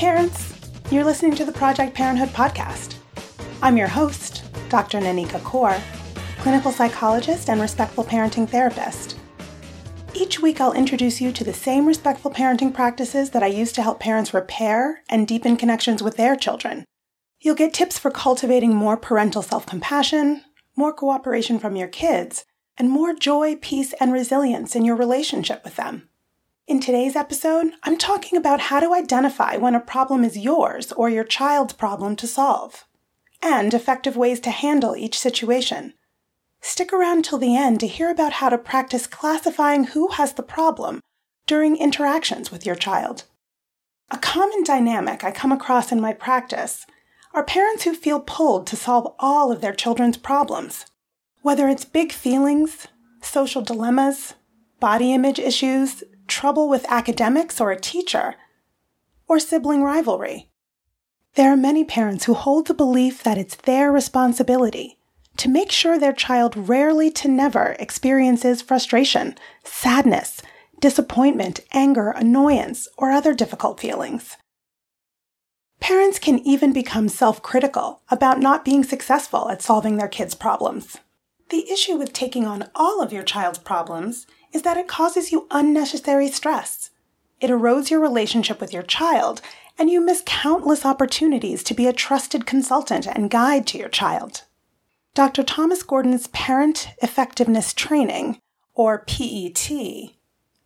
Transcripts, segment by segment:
Parents! You're listening to the Project Parenthood podcast. I'm your host, Dr. Nanika Coor, clinical psychologist and respectful parenting therapist. Each week, I'll introduce you to the same respectful parenting practices that I use to help parents repair and deepen connections with their children. You'll get tips for cultivating more parental self compassion, more cooperation from your kids, and more joy, peace, and resilience in your relationship with them. In today's episode, I'm talking about how to identify when a problem is yours or your child's problem to solve, and effective ways to handle each situation. Stick around till the end to hear about how to practice classifying who has the problem during interactions with your child. A common dynamic I come across in my practice are parents who feel pulled to solve all of their children's problems. Whether it's big feelings, social dilemmas, body image issues, trouble with academics or a teacher, or sibling rivalry. There are many parents who hold the belief that it's their responsibility to make sure their child rarely to never experiences frustration, sadness, disappointment, anger, annoyance, or other difficult feelings. Parents can even become self critical about not being successful at solving their kids' problems. The issue with taking on all of your child's problems is that it causes you unnecessary stress. It erodes your relationship with your child, and you miss countless opportunities to be a trusted consultant and guide to your child. Dr. Thomas Gordon's Parent Effectiveness Training, or PET,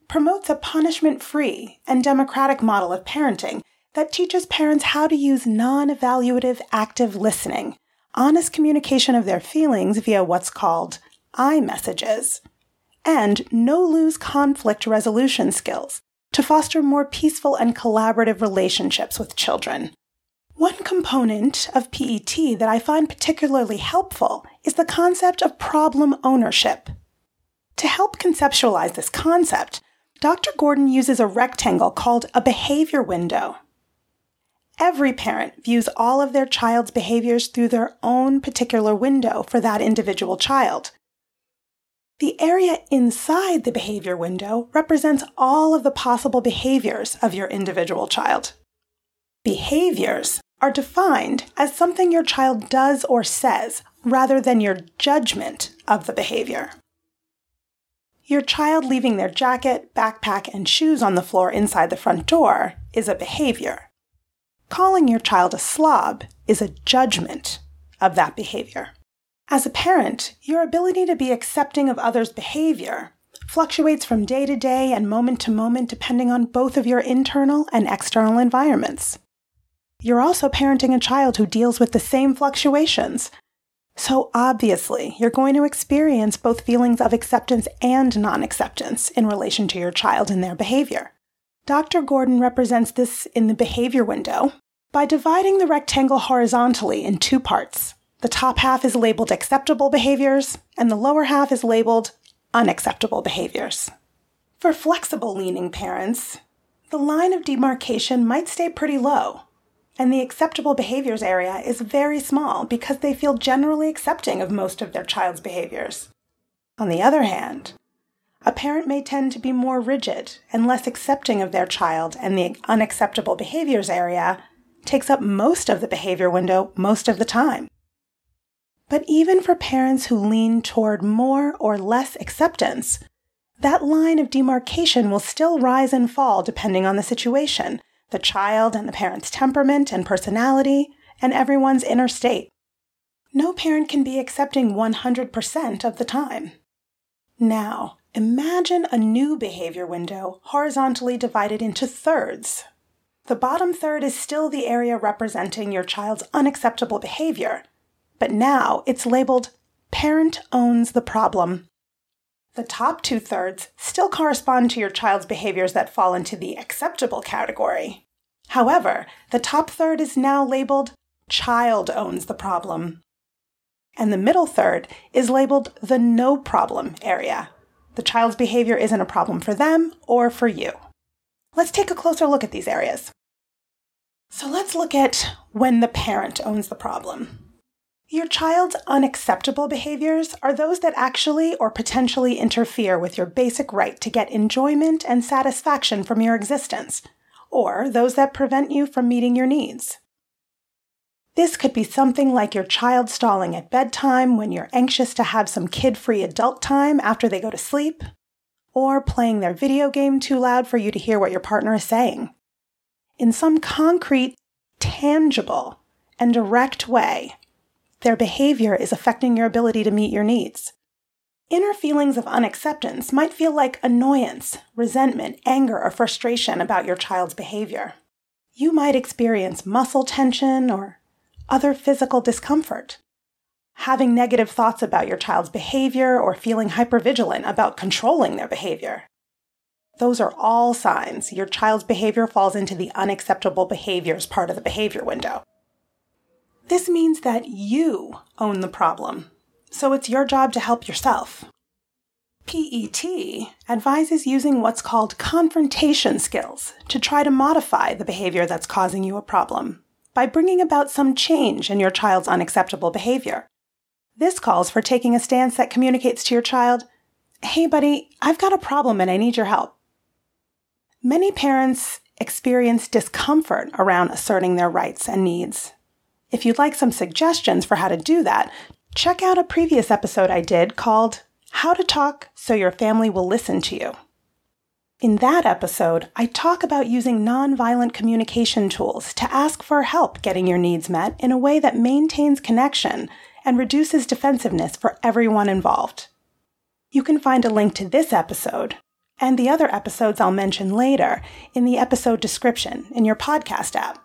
promotes a punishment free and democratic model of parenting that teaches parents how to use non evaluative active listening, honest communication of their feelings via what's called I messages, and no lose conflict resolution skills to foster more peaceful and collaborative relationships with children. One component of PET that I find particularly helpful is the concept of problem ownership. To help conceptualize this concept, Dr. Gordon uses a rectangle called a behavior window. Every parent views all of their child's behaviors through their own particular window for that individual child. The area inside the behavior window represents all of the possible behaviors of your individual child. Behaviors are defined as something your child does or says rather than your judgment of the behavior. Your child leaving their jacket, backpack, and shoes on the floor inside the front door is a behavior. Calling your child a slob is a judgment of that behavior. As a parent, your ability to be accepting of others' behavior fluctuates from day to day and moment to moment depending on both of your internal and external environments. You're also parenting a child who deals with the same fluctuations. So obviously, you're going to experience both feelings of acceptance and non acceptance in relation to your child and their behavior. Dr. Gordon represents this in the behavior window by dividing the rectangle horizontally in two parts the top half is labeled acceptable behaviors, and the lower half is labeled unacceptable behaviors. For flexible leaning parents, the line of demarcation might stay pretty low, and the acceptable behaviors area is very small because they feel generally accepting of most of their child's behaviors. On the other hand, a parent may tend to be more rigid and less accepting of their child, and the unacceptable behaviors area takes up most of the behavior window most of the time. But even for parents who lean toward more or less acceptance, that line of demarcation will still rise and fall depending on the situation, the child and the parent's temperament and personality, and everyone's inner state. No parent can be accepting 100% of the time. Now, imagine a new behavior window horizontally divided into thirds. The bottom third is still the area representing your child's unacceptable behavior, but now it's labeled Parent Owns the Problem. The top two thirds still correspond to your child's behaviors that fall into the acceptable category. However, the top third is now labeled Child Owns the Problem. And the middle third is labeled the No Problem area. The child's behavior isn't a problem for them or for you. Let's take a closer look at these areas. So let's look at when the parent owns the problem. Your child's unacceptable behaviors are those that actually or potentially interfere with your basic right to get enjoyment and satisfaction from your existence, or those that prevent you from meeting your needs. This could be something like your child stalling at bedtime when you're anxious to have some kid free adult time after they go to sleep, or playing their video game too loud for you to hear what your partner is saying. In some concrete, tangible, and direct way, their behavior is affecting your ability to meet your needs. Inner feelings of unacceptance might feel like annoyance, resentment, anger, or frustration about your child's behavior. You might experience muscle tension or other physical discomfort. Having negative thoughts about your child's behavior or feeling hypervigilant about controlling their behavior. Those are all signs your child's behavior falls into the unacceptable behaviors part of the behavior window. This means that you own the problem, so it's your job to help yourself. PET advises using what's called confrontation skills to try to modify the behavior that's causing you a problem by bringing about some change in your child's unacceptable behavior. This calls for taking a stance that communicates to your child, Hey, buddy, I've got a problem and I need your help. Many parents experience discomfort around asserting their rights and needs if you'd like some suggestions for how to do that, check out a previous episode I did called How to Talk So Your Family Will Listen to You. In that episode, I talk about using nonviolent communication tools to ask for help getting your needs met in a way that maintains connection and reduces defensiveness for everyone involved. You can find a link to this episode and the other episodes I'll mention later in the episode description in your podcast app.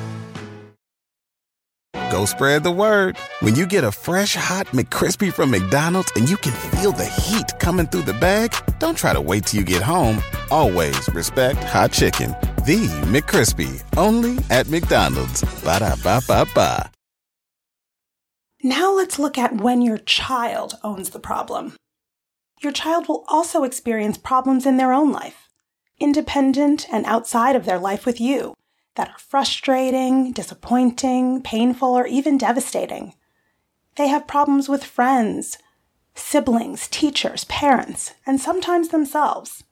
Go spread the word. When you get a fresh hot McCrispy from McDonald's and you can feel the heat coming through the bag, don't try to wait till you get home. Always respect hot chicken. The McCrispy, only at McDonald's. Ba da ba ba ba. Now let's look at when your child owns the problem. Your child will also experience problems in their own life, independent and outside of their life with you that are frustrating, disappointing, painful, or even devastating. They have problems with friends, siblings, teachers, parents, and sometimes themselves.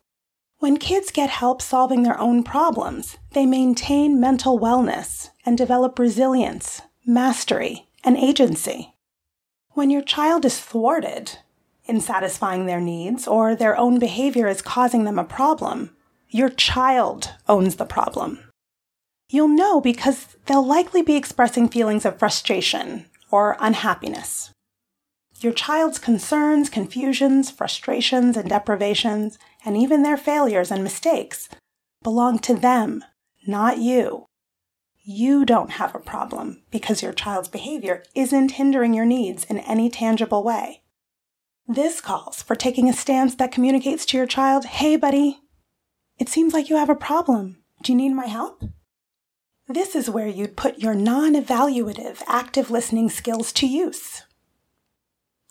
When kids get help solving their own problems, they maintain mental wellness and develop resilience, mastery, and agency. When your child is thwarted in satisfying their needs or their own behavior is causing them a problem, your child owns the problem. You'll know because they'll likely be expressing feelings of frustration or unhappiness. Your child's concerns, confusions, frustrations, and deprivations, and even their failures and mistakes belong to them, not you. You don't have a problem because your child's behavior isn't hindering your needs in any tangible way. This calls for taking a stance that communicates to your child, hey, buddy, it seems like you have a problem. Do you need my help? This is where you'd put your non evaluative active listening skills to use.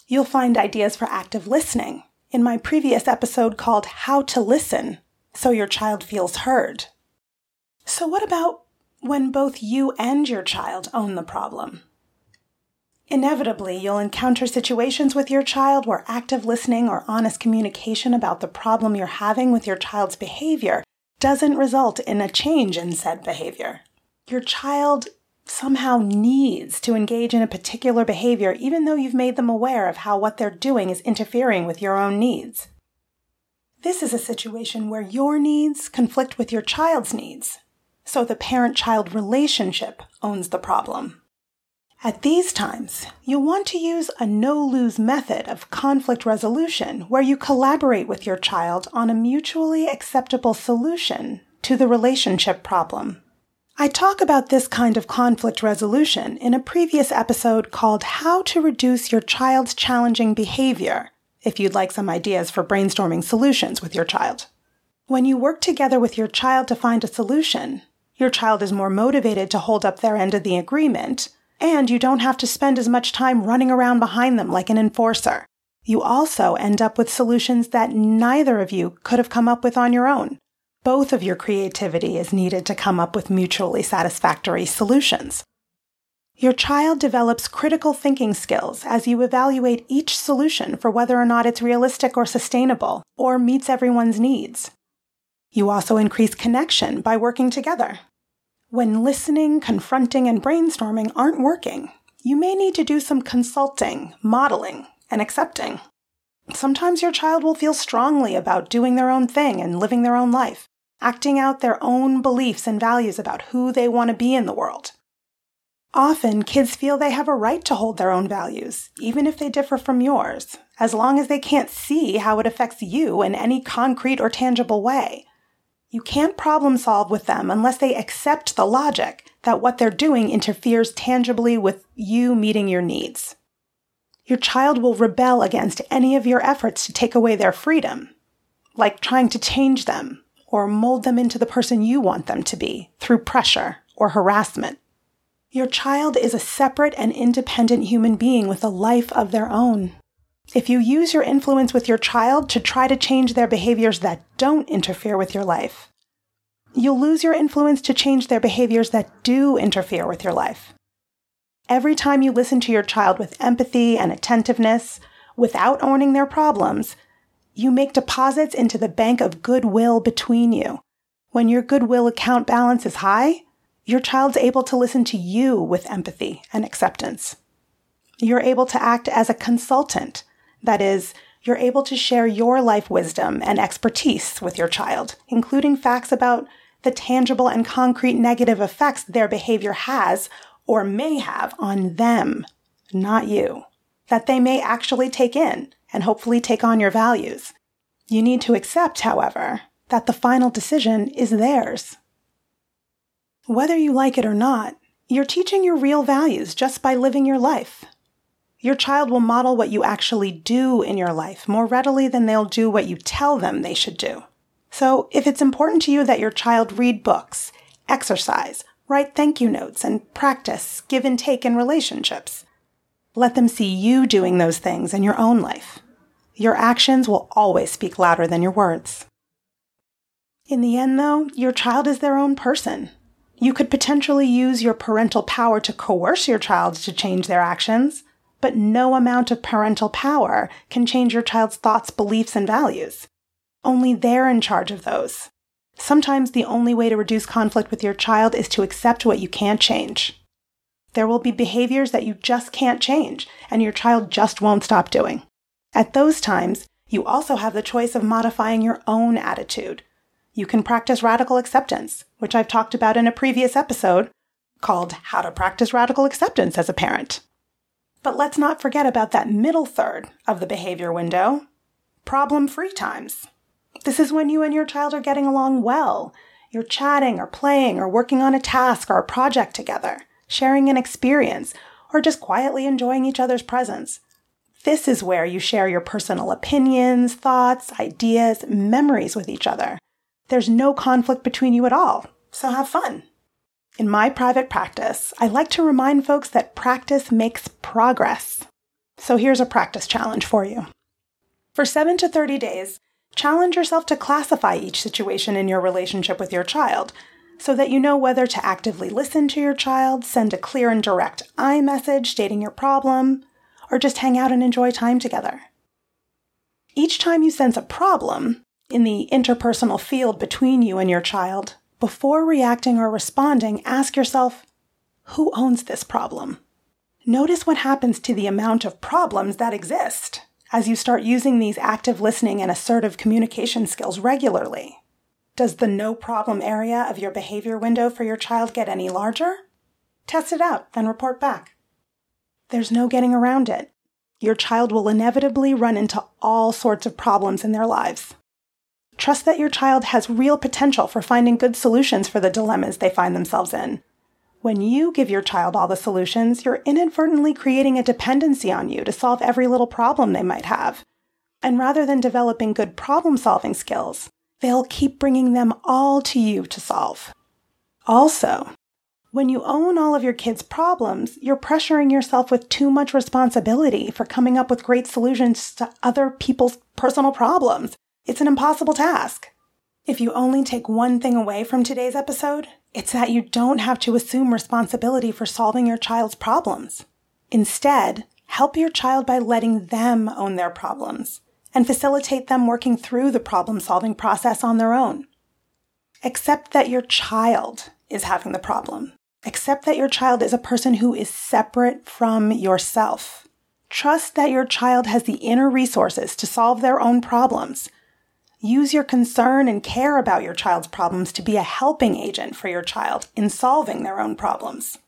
You'll find ideas for active listening in my previous episode called How to Listen so Your Child Feels Heard. So, what about when both you and your child own the problem? Inevitably, you'll encounter situations with your child where active listening or honest communication about the problem you're having with your child's behavior doesn't result in a change in said behavior your child somehow needs to engage in a particular behavior, even though you've made them aware of how what they're doing is interfering with your own needs. This is a situation where your needs conflict with your child's needs, so the parent child relationship owns the problem. At these times, you'll want to use a no lose method of conflict resolution where you collaborate with your child on a mutually acceptable solution to the relationship problem. I talk about this kind of conflict resolution in a previous episode called How to Reduce Your Child's Challenging Behavior, if you'd like some ideas for brainstorming solutions with your child. When you work together with your child to find a solution, your child is more motivated to hold up their end of the agreement, and you don't have to spend as much time running around behind them like an enforcer. You also end up with solutions that neither of you could have come up with on your own both of your creativity is needed to come up with mutually satisfactory solutions. Your child develops critical thinking skills as you evaluate each solution for whether or not it's realistic or sustainable or meets everyone's needs. You also increase connection by working together. When listening, confronting, and brainstorming aren't working, you may need to do some consulting, modeling, and accepting. Sometimes your child will feel strongly about doing their own thing and living their own life acting out their own beliefs and values about who they want to be in the world. Often, kids feel they have a right to hold their own values, even if they differ from yours, as long as they can't see how it affects you in any concrete or tangible way. You can't problem solve with them unless they accept the logic that what they're doing interferes tangibly with you meeting your needs. Your child will rebel against any of your efforts to take away their freedom, like trying to change them or mold them into the person you want them to be through pressure or harassment. Your child is a separate and independent human being with a life of their own. If you use your influence with your child to try to change their behaviors that don't interfere with your life, you'll lose your influence to change their behaviors that do interfere with your life. Every time you listen to your child with empathy and attentiveness, without owning their problems, you make deposits into the bank of goodwill between you. When your goodwill account balance is high, your child's able to listen to you with empathy and acceptance. You're able to act as a consultant. That is, you're able to share your life wisdom and expertise with your child, including facts about the tangible and concrete negative effects their behavior has or may have on them, not you, that they may actually take in and hopefully take on your values. You need to accept, however, that the final decision is theirs. Whether you like it or not, you're teaching your real values just by living your life. Your child will model what you actually do in your life more readily than they'll do what you tell them they should do. So, if it's important to you that your child read books, exercise, write thank you notes, and practice give and take in relationships, let them see you doing those things in your own life. Your actions will always speak louder than your words. In the end, though, your child is their own person. You could potentially use your parental power to coerce your child to change their actions, but no amount of parental power can change your child's thoughts, beliefs, and values. Only they're in charge of those. Sometimes the only way to reduce conflict with your child is to accept what you can't change. There will be behaviors that you just can't change, and your child just won't stop doing. At those times, you also have the choice of modifying your own attitude. you can practice radical acceptance, which I've talked about in a previous episode called How to Practice Radical Acceptance as a Parent. But let's not forget about that middle third of the behavior window problem free times. This is when you and your child are getting along well. You're chatting or playing or working on a task or a project together, sharing an experience, or just quietly enjoying each other's presence. This is where you share your personal opinions, thoughts, ideas, memories with each other. There's no conflict between you at all, so have fun. In my private practice, I like to remind folks that practice makes progress. So here's a practice challenge for you. For 7 to 30 days, challenge yourself to classify each situation in your relationship with your child so that you know whether to actively listen to your child, send a clear and direct I message stating your problem, or just hang out and enjoy time together. Each time you sense a problem in the interpersonal field between you and your child, before reacting or responding, ask yourself, who owns this problem? Notice what happens to the amount of problems that exist as you start using these active listening and assertive communication skills regularly. Does the no problem area of your behavior window for your child get any larger? Test it out, then report back. There's no getting around it. Your child will inevitably run into all sorts of problems in their lives. Trust that your child has real potential for finding good solutions for the dilemmas they find themselves in. When you give your child all the solutions, you're inadvertently creating a dependency on you to solve every little problem they might have. And rather than developing good problem solving skills, they'll keep bringing them all to you to solve. Also, when you own all of your kids' problems, you're pressuring yourself with too much responsibility for coming up with great solutions to other people's personal problems it's an impossible task. If you only take one thing away from today's episode, it's that you don't have to assume responsibility for solving your child's problems. Instead, help your child by letting them own their problems and facilitate them working through the problem solving process on their own. Accept that your child is having the problem. Accept that your child is a person who is separate from yourself. Trust that your child has the inner resources to solve their own problems Use your concern and care about your child's problems to be a helping agent for your child in solving their own problems.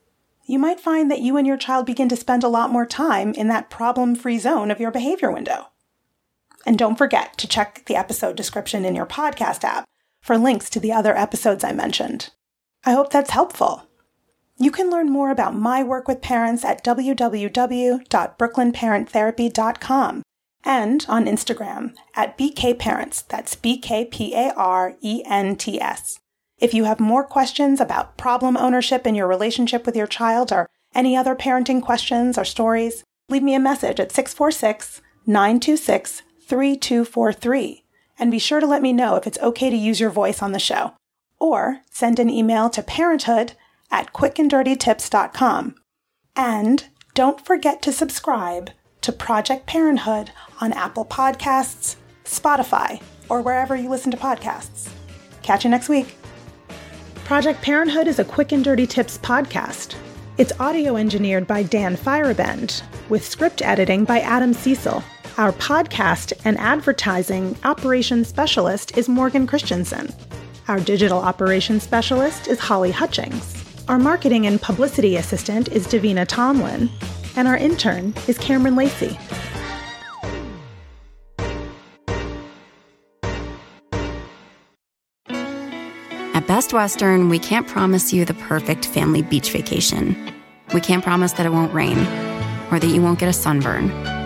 You might find that you and your child begin to spend a lot more time in that problem free zone of your behavior window. And don't forget to check the episode description in your podcast app for links to the other episodes I mentioned. I hope that's helpful. You can learn more about my work with parents at www.brooklynparenttherapy.com and on Instagram at bkparents. That's B K P A R E N T S. If you have more questions about problem ownership in your relationship with your child or any other parenting questions or stories, leave me a message at 646 926 3243. And be sure to let me know if it's okay to use your voice on the show. Or send an email to parenthood at quickanddirtytips.com. And don't forget to subscribe to Project Parenthood on Apple Podcasts, Spotify, or wherever you listen to podcasts. Catch you next week. Project Parenthood is a quick and dirty tips podcast. It's audio engineered by Dan Feierabend, with script editing by Adam Cecil. Our podcast and advertising operations specialist is Morgan Christensen. Our digital operations specialist is Holly Hutchings. Our marketing and publicity assistant is Davina Tomlin and our intern is Cameron Lacey. At Best Western, we can't promise you the perfect family beach vacation. We can't promise that it won't rain, or that you won't get a sunburn,